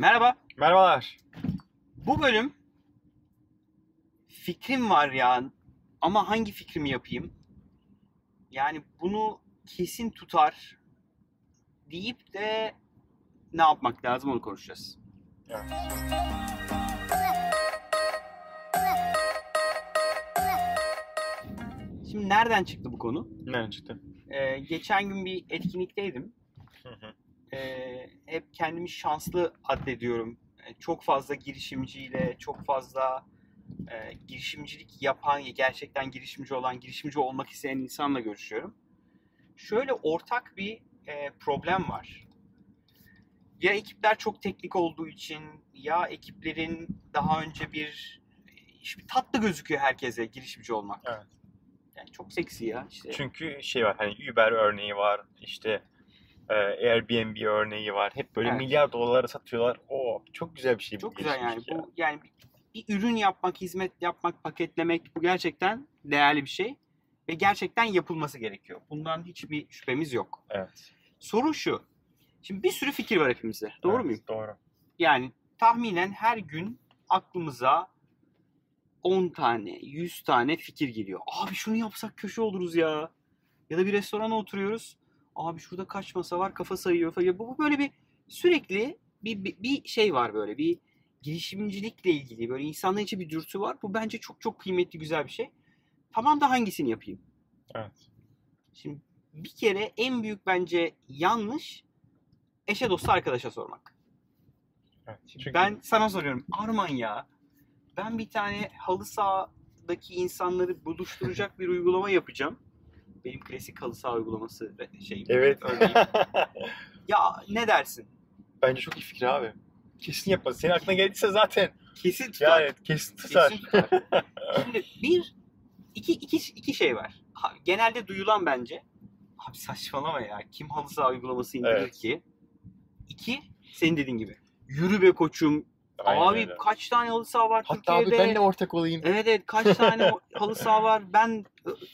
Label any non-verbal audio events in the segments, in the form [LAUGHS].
Merhaba. Merhabalar. Bu bölüm fikrim var ya ama hangi fikrimi yapayım? Yani bunu kesin tutar deyip de ne yapmak lazım onu konuşacağız. Evet. Şimdi nereden çıktı bu konu? Nereden çıktı? Ee, geçen gün bir etkinlikteydim. Hı hı. Ee, hep kendimi şanslı addediyorum. Çok fazla girişimciyle, çok fazla e, girişimcilik yapan, gerçekten girişimci olan, girişimci olmak isteyen insanla görüşüyorum. Şöyle ortak bir e, problem var. Ya ekipler çok teknik olduğu için, ya ekiplerin daha önce bir, işte tatlı gözüküyor herkese girişimci olmak. Evet. Yani çok seksi ya. işte. Çünkü şey var hani Uber örneği var işte e, Airbnb örneği var. Hep böyle Evet. milyar dolara satıyorlar. Oo çok güzel bir şey. Çok güzel yani. ya. Bu yani bir, bir ürün yapmak, hizmet yapmak, paketlemek bu gerçekten değerli bir şey ve gerçekten yapılması gerekiyor. Bundan hiçbir şüphemiz yok. Evet. Sorun şu. Şimdi bir sürü fikir var hepimizde. Doğru Evet, muyum? Doğru. Yani tahminen her gün aklımıza 10 tane, 100 tane fikir geliyor. Abi şunu yapsak köşe oluruz ya. Ya da bir restorana oturuyoruz. Abi şurada kaç masa var kafa sayıyor falan. Ya bu bu böyle bir sürekli bir, bir, bir şey var böyle bir girişimcilikle ilgili böyle insanların içi bir dürtü var. Bu bence çok çok kıymetli güzel bir şey. Tamam da hangisini yapayım? Evet. Şimdi bir kere en büyük bence yanlış eşe dosta arkadaşa sormak. evet. Çünkü Ben sana soruyorum. Arman ya. Ben bir tane halı sahadaki insanları buluşturacak bir uygulama yapacağım. Benim klasik halı saha uygulaması şey. Evet. Örneğin. [LAUGHS] Ya ne dersin? Bence çok iyi fikir abi. Kesin yapma. Senin aklına geldiyse zaten Kesin tutar. yani kesin tutar. Kesin tutar. [LAUGHS] Şimdi bir, iki, iki, iki şey var. Genelde duyulan bence. Abi saçmalama ya. Kim halı saha uygulaması indirir Evet. ki? İki, senin dediğin gibi. Yürü be koçum. Aynen abi öyle. kaç tane halı saha var Hatta abi Türkiye'de? ben de ortak olayım. Evet evet kaç tane [LAUGHS] halı saha var. Ben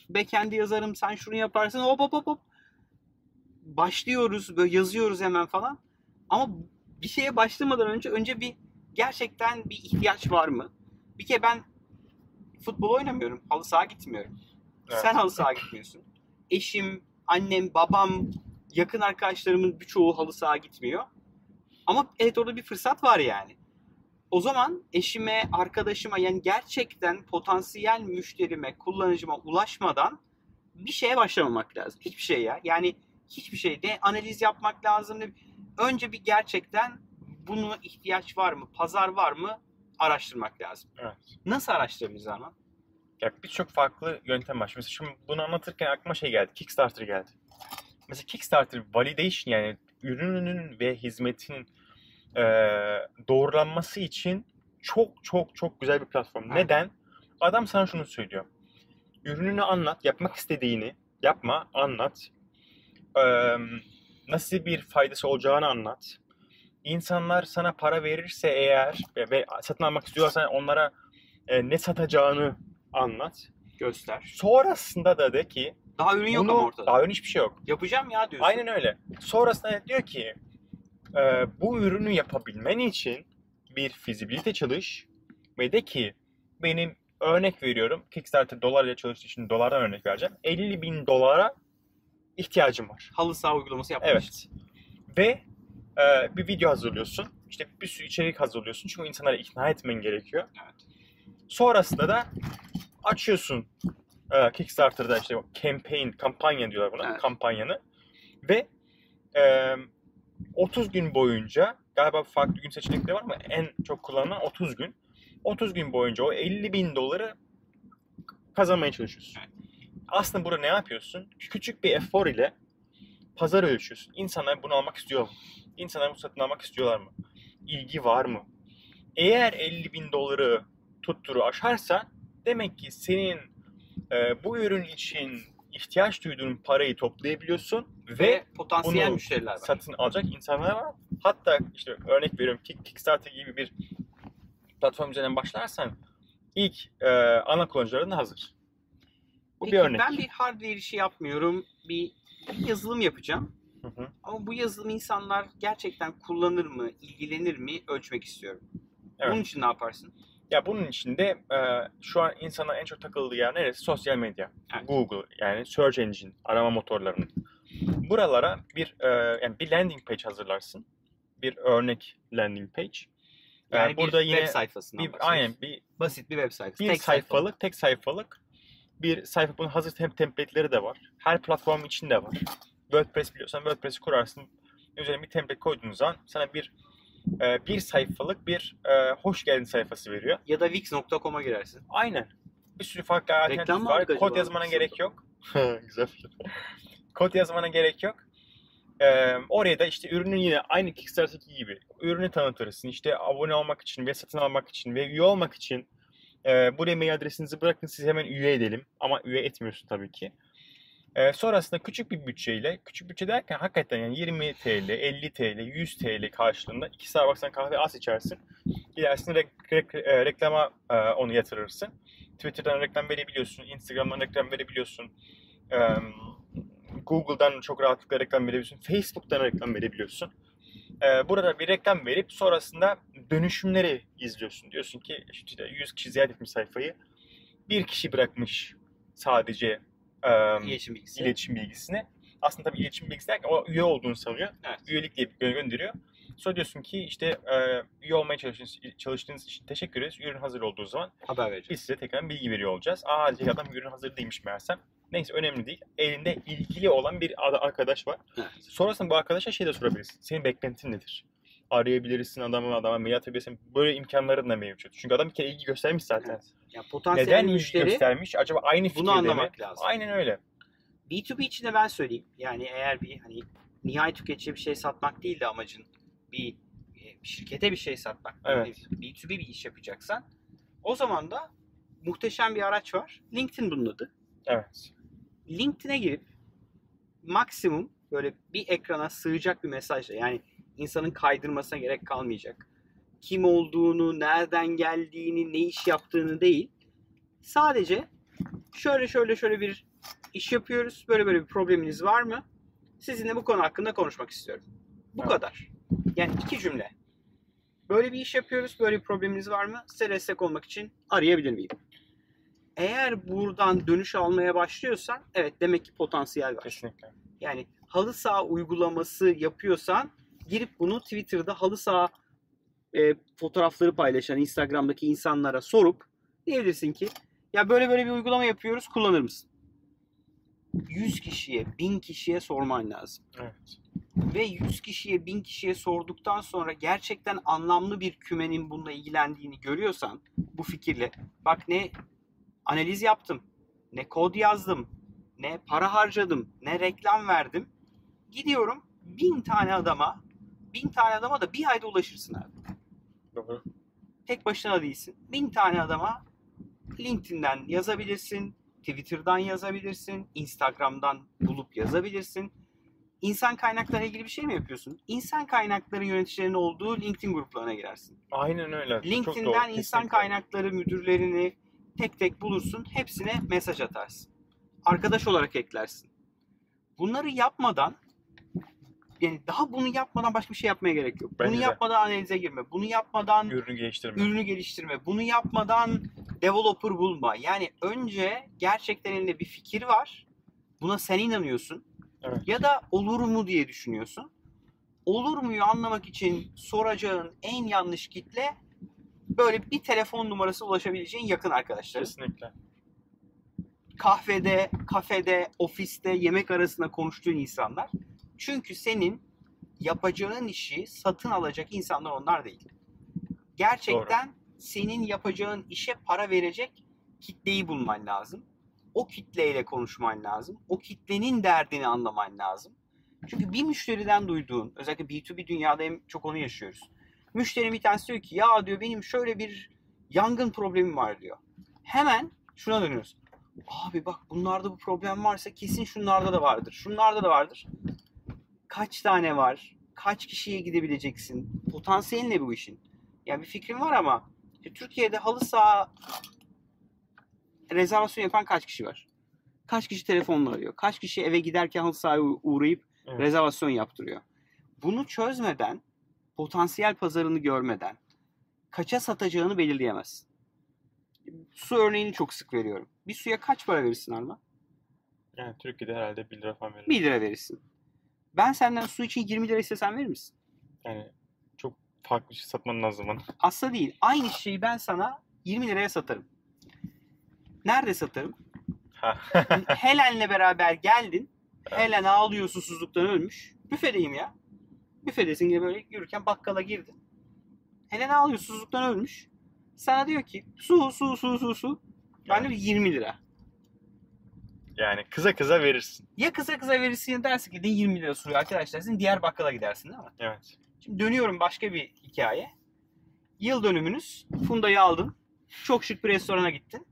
backend'i yazarım. Sen şunu yaparsın. Hop hop hop hop. Başlıyoruz böyle yazıyoruz hemen falan. Ama bir şeye başlamadan önce önce bir gerçekten bir ihtiyaç var mı? Bir kere ben futbol oynamıyorum. Halı saha gitmiyorum. Evet. Sen halı saha gitmiyorsun. Eşim, annem, babam, yakın arkadaşlarımın birçoğu halı saha gitmiyor. Ama evet orada bir fırsat var yani. O zaman eşime, arkadaşıma yani gerçekten potansiyel müşterime, kullanıcıma ulaşmadan bir şeye başlamamak lazım. Hiçbir şey ya. Yani hiçbir şey de analiz yapmak lazım. Önce bir gerçekten bunu ihtiyaç var mı, pazar var mı araştırmak lazım. Evet. Nasıl araştırabiliriz ama? Ya birçok farklı yöntem var. Mesela şimdi bunu anlatırken aklıma şey geldi. Kickstarter geldi. Mesela Kickstarter validation yani ürününün ve hizmetinin eee, doğrulanması için çok çok çok güzel bir platform. Neden? Adam sana şunu söylüyor. Ürününü anlat, yapmak istediğini yapma, anlat. Eee, nasıl bir faydası olacağını anlat. İnsanlar sana para verirse eğer ve, satın almak istiyorsan onlara e, ne satacağını anlat. Göster. Sonrasında da de ki Daha ürün yok bunu- ama ortada. daha ön hiçbir şey yok. Yapacağım ya diyorsun. Aynen öyle. Sonrasında diyor ki e, bu ürünü yapabilmen için bir fizibilite çalış ve de ki benim örnek veriyorum Kickstarter dolar ile çalıştığı için dolardan örnek vereceğim. 50 bin dolara ihtiyacım var. Halı saha uygulaması yapmak Evet. Ve e, bir video hazırlıyorsun. İşte bir sürü içerik hazırlıyorsun. Çünkü insanları ikna etmen gerekiyor. Evet. Sonrasında da açıyorsun e, Kickstarter'da işte campaign, kampanya diyorlar buna, Evet. kampanyanı. Ve e, 30 gün boyunca galiba farklı gün seçenekleri var ama en çok kullanılan 30 gün. 30 gün boyunca o 50 bin doları kazanmaya çalışıyorsun. Aslında burada ne yapıyorsun? Küçük bir efor ile pazar ölçüyorsun. İnsanlar bunu almak istiyor mu? İnsanlar bunu satın almak istiyorlar mı? İlgi var mı? Eğer 50 bin doları tutturu aşarsa demek ki senin e, bu ürün için ihtiyaç duyduğun parayı toplayabiliyorsun ve Ve potansiyel müşteriler var. satın alacak insanlar var. Hatta işte örnek veriyorum Kick- Kickstarter gibi bir platform üzerinden başlarsan ilk e, ana kullanıcıların hazır. Bu Peki bir örnek. ben bir hardware işi yapmıyorum. Bir, bir yazılım yapacağım. Hı Hı. Ama bu yazılımı insanlar gerçekten kullanır mı, ilgilenir mi ölçmek istiyorum. Evet. Bunun için ne yaparsın? Ya bunun içinde e, şu an insanlar en çok takıldığı yer neresi? Sosyal medya. Evet. Google yani search engine, arama motorlarının. Buralara bir e, yani bir landing page hazırlarsın. Bir örnek landing page. Yani burada bir yine web sayfasından bir, aynen bir Basit bir web sayfası. bir Tek sayfalık, sayfalık. tek sayfalık bir sayfa. Bunun hazır tem template'leri de var. Her platform içinde var. WordPress biliyorsan WordPress'i kurarsın. Üzerine bir template koyduğun zaman sana bir e, bir sayfalık bir e, hoş geldin sayfası veriyor. Ya da wix.com'a girersin. Aynen. Bir sürü farklı alternatif var. Kod yazmana gerek yok. [LAUGHS] Güzel fikir. Kod yazmana gerek yok. Ee, oraya da işte ürünün yine aynı Kickstarter'daki gibi ürünü tanıtırsın. İşte abone olmak için ve satın almak için ve üye olmak için e, buraya mail adresinizi bırakın sizi hemen üye edelim. Ama üye etmiyorsun tabii ki. Ee, sonrasında küçük bir bütçeyle, küçük bütçe derken hakikaten yani 20 TL, 50 TL, 100 TL karşılığında 2 Starbucks'tan kahve az içersin. Gidersin rek- rek- e, reklama e, onu yatırırsın. Twitter'dan reklam verebiliyorsun, Instagram'dan reklam verebiliyorsun. e, Google'dan çok rahatlıkla reklam verebiliyorsun. Facebook'tan reklam verebiliyorsun. E, burada bir reklam verip sonrasında dönüşümleri izliyorsun. Diyorsun ki işte 100 kişi ziyaret etmiş sayfayı. Bir kişi bırakmış sadece e, İletişim bilgisi. iletişim bilgisini. Aslında tabii iletişim bilgisi derken o üye olduğunu sanıyor. Evet. Üyelik diye gö- gönderiyor. Sonra diyorsun ki işte e, üye olmaya çalıştığınız, çalıştığınız için teşekkür ederiz. Ürün hazır olduğu zaman Haber vereceğim. biz size tekrar bilgi veriyor olacağız. Aa diyecek adam ürün hazır değilmiş meğersem. Neyse önemli değil. Elinde ilgili olan bir ad- arkadaş var. Evet. Sonrasında bu arkadaşa şey de sorabilirsin. Senin beklentin nedir? Arayabilirsin adamı, adama mail atabilirsin. Böyle imkanların da mevcut. Çünkü adam bir kere ilgi göstermiş zaten. Evet. Ya potansiyel Neden müşteri göstermiş? Acaba aynı fikirde bunu mi? anlamak lazım. Aynen öyle. B2B için de ben söyleyeyim. Yani eğer bir hani nihai tüketiciye bir şey satmak değil de amacın bir, e, bir şirkete bir şey satmak Evet. değil, B2B bir iş yapacaksan o zaman da muhteşem bir araç var. LinkedIn bunun adı. Evet. LinkedIn'e girip maksimum böyle bir ekrana sığacak bir mesajla yani insanın kaydırmasına gerek kalmayacak. Kim olduğunu, nereden geldiğini, ne iş yaptığını değil. Sadece şöyle şöyle şöyle bir iş yapıyoruz. Böyle böyle bir probleminiz var mı? Sizinle bu konu hakkında konuşmak istiyorum. Bu Evet. kadar. Yani iki cümle. Böyle bir iş yapıyoruz. Böyle bir probleminiz var mı? Size destek olmak için arayabilir miyim? Eğer buradan dönüş almaya başlıyorsan evet demek ki potansiyel var. Kesinlikle. Yani halı saha uygulaması yapıyorsan girip bunu Twitter'da halı saha e, fotoğrafları paylaşan Instagram'daki insanlara sorup diyebilirsin ki ya böyle böyle bir uygulama yapıyoruz kullanır mısın? 100 kişiye, 1000 kişiye sorman lazım. Evet. Ve 100 kişiye, 1000 kişiye sorduktan sonra gerçekten anlamlı bir kümenin bununla ilgilendiğini görüyorsan bu fikirle bak ne analiz yaptım, ne kod yazdım, ne para harcadım, ne reklam verdim. Gidiyorum bin tane adama, bin tane adama da bir ayda ulaşırsın abi. Doğru. Tek başına değilsin. Bin tane adama LinkedIn'den yazabilirsin, Twitter'dan yazabilirsin, Instagram'dan bulup yazabilirsin. İnsan kaynakları ilgili bir şey mi yapıyorsun? İnsan kaynakları yöneticilerinin olduğu LinkedIn gruplarına girersin. Aynen öyle. Çok doğru, LinkedIn'den insan kesinlikle. kaynakları müdürlerini tek tek bulursun. Hepsine mesaj atarsın. Arkadaş olarak eklersin. Bunları yapmadan yani daha bunu yapmadan başka bir şey yapmaya gerek yok. Bence bunu de. yapmadan analize girme. Bunu yapmadan Ürünü geliştirme. ürünü geliştirme. Bunu yapmadan developer bulma. Yani önce gerçekten elinde bir fikir var. Buna sen inanıyorsun. Evet. Ya da olur mu diye düşünüyorsun. Olur muyu anlamak için soracağın en yanlış kitle böyle bir telefon numarası ulaşabileceğin yakın arkadaşların. Kesinlikle. Kahvede, kafede, ofiste, yemek arasında konuştuğun insanlar. Çünkü senin yapacağın işi satın alacak insanlar onlar değil. Gerçekten senin yapacağın işe para verecek kitleyi bulman lazım. O kitleyle konuşman lazım. O kitlenin derdini anlaman lazım. Çünkü bir müşteriden duyduğun, özellikle B2B dünyada en çok onu yaşıyoruz. Müşteri bir tanesi diyor ki ya diyor benim şöyle bir yangın problemim var diyor. Hemen şuna dönüyoruz. Abi bak bunlarda bu problem varsa kesin şunlarda da vardır. Şunlarda da vardır. Kaç tane var? Kaç kişiye gidebileceksin? Potansiyelin ne bu işin? Yani bir fikrim var ama işte Türkiye'de halı saha rezervasyon yapan kaç kişi var? Kaç kişi telefonla arıyor? Kaç kişi eve giderken halı sahaya uğrayıp Evet. rezervasyon yaptırıyor. Bunu çözmeden, potansiyel pazarını görmeden kaça satacağını belirleyemezsin. Su örneğini çok sık veriyorum. Bir suya kaç para verirsin Arma? Yani Türkiye'de herhalde 1 lira falan verilir. 1 lira verirsin. Ben senden su için 20 lira istesem verir misin? Yani çok farklı bir şey satman lazım [LAUGHS] bana. Asla değil. Aynı şeyi ben sana 20 liraya satarım. Nerede satarım? [LAUGHS] Helen'le beraber geldin. Helen ağlıyor susuzluktan ölmüş. Büfedeyim ya. Büfedesin gibi böyle yürürken bakkala girdin. Helen ağlıyor susuzluktan ölmüş. Sana diyor ki su su su su su. Ben de 20 lira. Yani kıza kıza verirsin. Ya kısa kısa verirsin dersin ki de 20 lira suyu arkadaşlar sizin diğer bakkala gidersin değil mi? Evet. Şimdi dönüyorum başka bir hikaye. Yıl dönümünüz. Funda'yı aldın. Çok şık bir restorana gittin.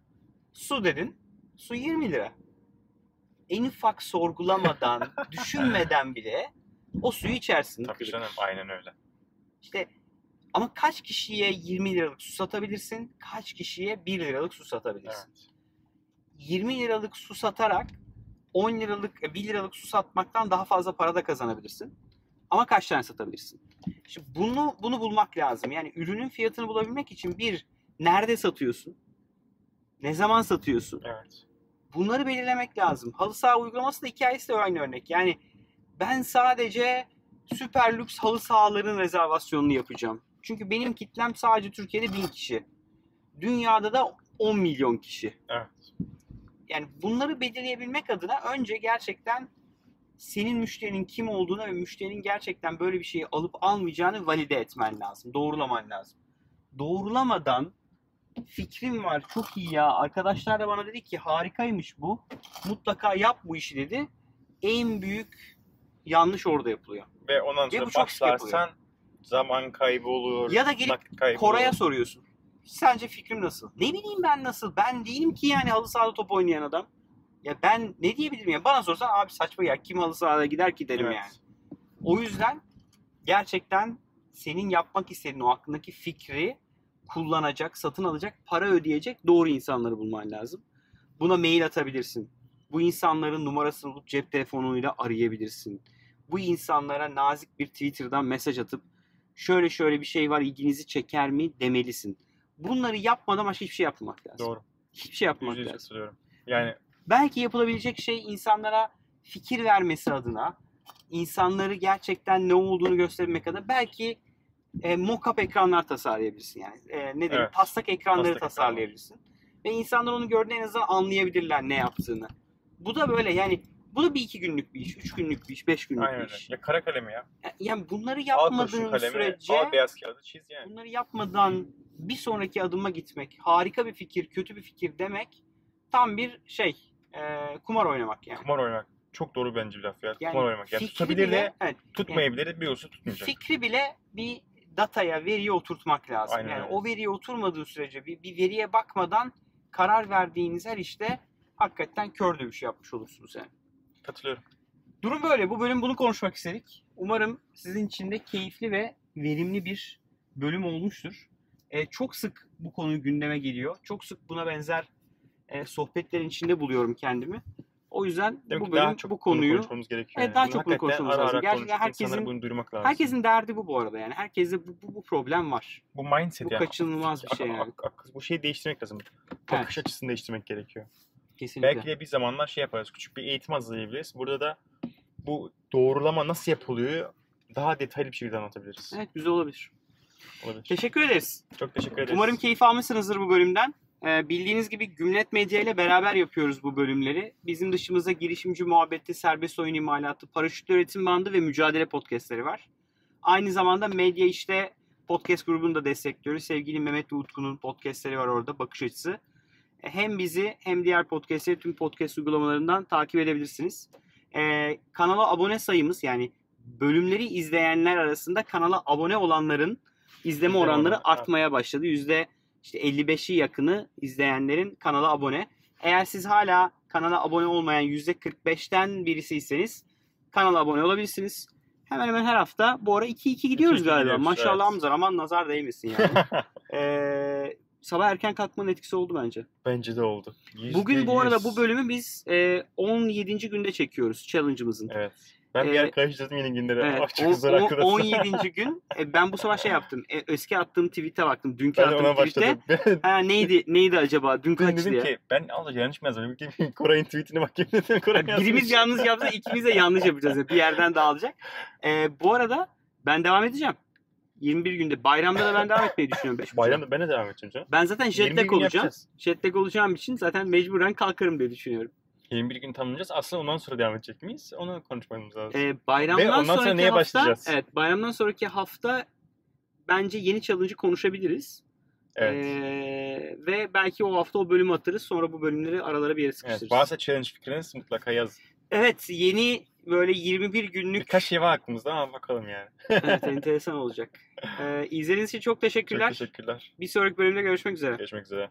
Su dedin. Su 20 lira. En ufak sorgulamadan, [LAUGHS] düşünmeden bile o suyu içersin. Tabii canım aynen öyle. İşte ama kaç kişiye 20 liralık su satabilirsin? Kaç kişiye 1 liralık su satabilirsin? Evet. 20 liralık su satarak 10 liralık, e, 1 liralık su satmaktan daha fazla para da kazanabilirsin. Ama kaç tane satabilirsin? Şimdi bunu bunu bulmak lazım. Yani ürünün fiyatını bulabilmek için bir nerede satıyorsun? Ne zaman satıyorsun? Evet. Bunları belirlemek lazım. Halı saha uygulaması da hikayesi de aynı örnek. Yani ben sadece süper lüks halı sahaların rezervasyonunu yapacağım. Çünkü benim kitlem sadece Türkiye'de 1000 kişi. Dünyada da 10 milyon kişi. Evet. Yani bunları belirleyebilmek adına önce gerçekten senin müşterinin kim olduğunu ve müşterinin gerçekten böyle bir şeyi alıp almayacağını valide etmen lazım. Doğrulaman lazım. Doğrulamadan fikrim var çok iyi ya. Arkadaşlar da bana dedi ki harikaymış bu. Mutlaka yap bu işi dedi. En büyük yanlış orada yapılıyor. Ve ondan Ve sonra sık başlarsan zaman kaybı olur. Ya da gelip Koray'a soruyorsun. Sence fikrim nasıl? Ne bileyim ben nasıl? Ben değilim ki yani halı sahada top oynayan adam. Ya ben ne diyebilirim ya? Bana sorsan abi saçma ya kim halı sahada gider ki derim Evet. yani. O yüzden gerçekten senin yapmak istediğin o aklındaki fikri kullanacak, satın alacak, para ödeyecek doğru insanları bulman lazım. Buna mail atabilirsin. Bu insanların numarasını bulup cep telefonuyla arayabilirsin. Bu insanlara nazik bir Twitter'dan mesaj atıp şöyle şöyle bir şey var ilginizi çeker mi demelisin. Bunları yapmadan başka hiçbir şey yapmamak lazım. Doğru. Hiçbir şey yapmamak Yüzde yüz lazım. katılıyorum. Yani Belki yapılabilecek şey insanlara fikir vermesi adına, insanları gerçekten ne olduğunu göstermek adına belki e, mock-up ekranlar tasarlayabilirsin yani. E, ne diyeyim? Evet. Taslak ekranları Taslak tasarlayabilirsin. Ve insanlar onu gördüğünde en azından anlayabilirler ne yaptığını. Bu da böyle yani bu da bir iki günlük bir iş, üç günlük bir iş, beş günlük aynen bir iş. Ya kara kalemi ya. Yani bunları Al yapmadığın kalemi, sürece al beyaz kağıdı çiz yani. bunları yapmadan bir sonraki adıma gitmek, harika bir fikir, kötü bir fikir demek tam bir şey, e, kumar oynamak yani. Kumar oynamak. Çok doğru bence bir laf ya. Yani Kumar oynamak. Yani tutabilir bile- de evet, tutmayabilir de bir olsa tutmayacak. fikri bile bir dataya, veriye oturtmak lazım. Aynen yani öyle. o veriye oturmadığı sürece bir, bir veriye bakmadan karar verdiğiniz her işte hakikaten kör dövüş yapmış olursunuz yani. Katılıyorum. Durum böyle. Bu bölüm bunu konuşmak istedik. Umarım sizin için de keyifli ve verimli bir bölüm olmuştur. Ee, çok sık bu konu gündeme geliyor. Çok sık buna benzer e, sohbetlerin içinde buluyorum kendimi. O yüzden Demek bu bölüm daha çok bu konu konuyu konuşmamız gerekiyor. Evet, daha Bunu çok bunu konuşmamız lazım. Gerçekten herkesin- bunu duyurmak lazım. herkesin derdi bu bu arada yani. Herkeste bu, bu, bu problem var. bu mindset Bu yani. kaçınılmaz bir şey Ak- yani. ak- ak- bu şeyi değiştirmek lazım. Bakış açısını değiştirmek gerekiyor. Kesinlikle. Belki de bir zamanlar şey yaparız. Küçük bir eğitim hazırlayabiliriz. Burada da bu doğrulama nasıl yapılıyor daha detaylı bir şekilde anlatabiliriz. Evet güzel olabilir. Olabilir. Teşekkür ederiz. Çok teşekkür ederiz. Umarım keyif almışsınızdır bu bölümden. Ee, bildiğiniz gibi Gümlet Medya ile beraber yapıyoruz bu bölümleri. Bizim dışımızda girişimci muhabbeti, serbest oyun imalatı, paraşütlü üretim bandı ve mücadele podcastleri var. Aynı zamanda Medya işte podcast grubunu da destekliyoruz. Sevgili Mehmet ve Utku'nun podcastleri var orada, bakış açısı. Hem bizi hem diğer podcastleri tüm podcast uygulamalarından takip edebilirsiniz. Ee, kanala abone sayımız yani bölümleri izleyenler arasında kanala abone olanların izleme oranları evet. artmaya başladı. Yüzde işte 55'i yakını izleyenlerin kanala abone. Eğer siz hala kanala abone olmayan %45'ten birisiyseniz kanala abone olabilirsiniz. Hemen hemen her hafta bu ara 2-2 gidiyoruz 2-2 galiba. gidiyoruz, Maşallahımız var. Aman nazar değmesin yani. [LAUGHS] Ee, sabah erken kalkmanın etkisi oldu bence. Bence de oldu. Bugün bu arada %100. bu bölümü biz e, 17. günde çekiyoruz challenge'ımızın. Evet. Ben bir Ee, yer karıştırdım yeni günleri. Evet, Ah, [LAUGHS] çok on- zor arkadaşlar. 17. gün e, ben bu sabah şey yaptım. E, eski attığım tweet'e baktım. Dünkü Ben attığım tweet'e. [LAUGHS] Ha neydi neydi acaba? Dün kaçtı dedim ya? ki ben Allah yanlış mı yazdım? Bir [LAUGHS] Koray'ın tweetine bakayım dedim. Koray Ya birimiz yanlış yapsa ikimiz de yanlış yapacağız. Yani bir yerden dağılacak. Ee, bu arada ben devam edeceğim. 21 günde. Bayramda da ben devam etmeyi düşünüyorum. Bayramda ben de devam edeceğim canım. Ben zaten 21 jet lag olacağım. Jet lag olacağım için zaten mecburen kalkarım diye düşünüyorum. 21 gün tamamlayacağız. Aslında ondan sonra devam edecek miyiz? Onu konuşmamız lazım. Ee, bayramdan Ve ondan sonra neye hafta, başlayacağız? Evet, bayramdan sonraki hafta bence yeni challenge'ı konuşabiliriz. evet. Ee, ve belki o hafta o bölümü atarız. Sonra bu bölümleri aralara bir yere evet. sıkıştırırız. Varsa challenge fikriniz mutlaka yazın. Evet, yeni böyle 21 günlük Birkaç şey var aklımızda ama bakalım yani. evet, [LAUGHS] enteresan olacak. Ee, izlediğiniz için çok Çok teşekkürler. teşekkürler. Bir sonraki bölümde görüşmek üzere. Görüşmek üzere.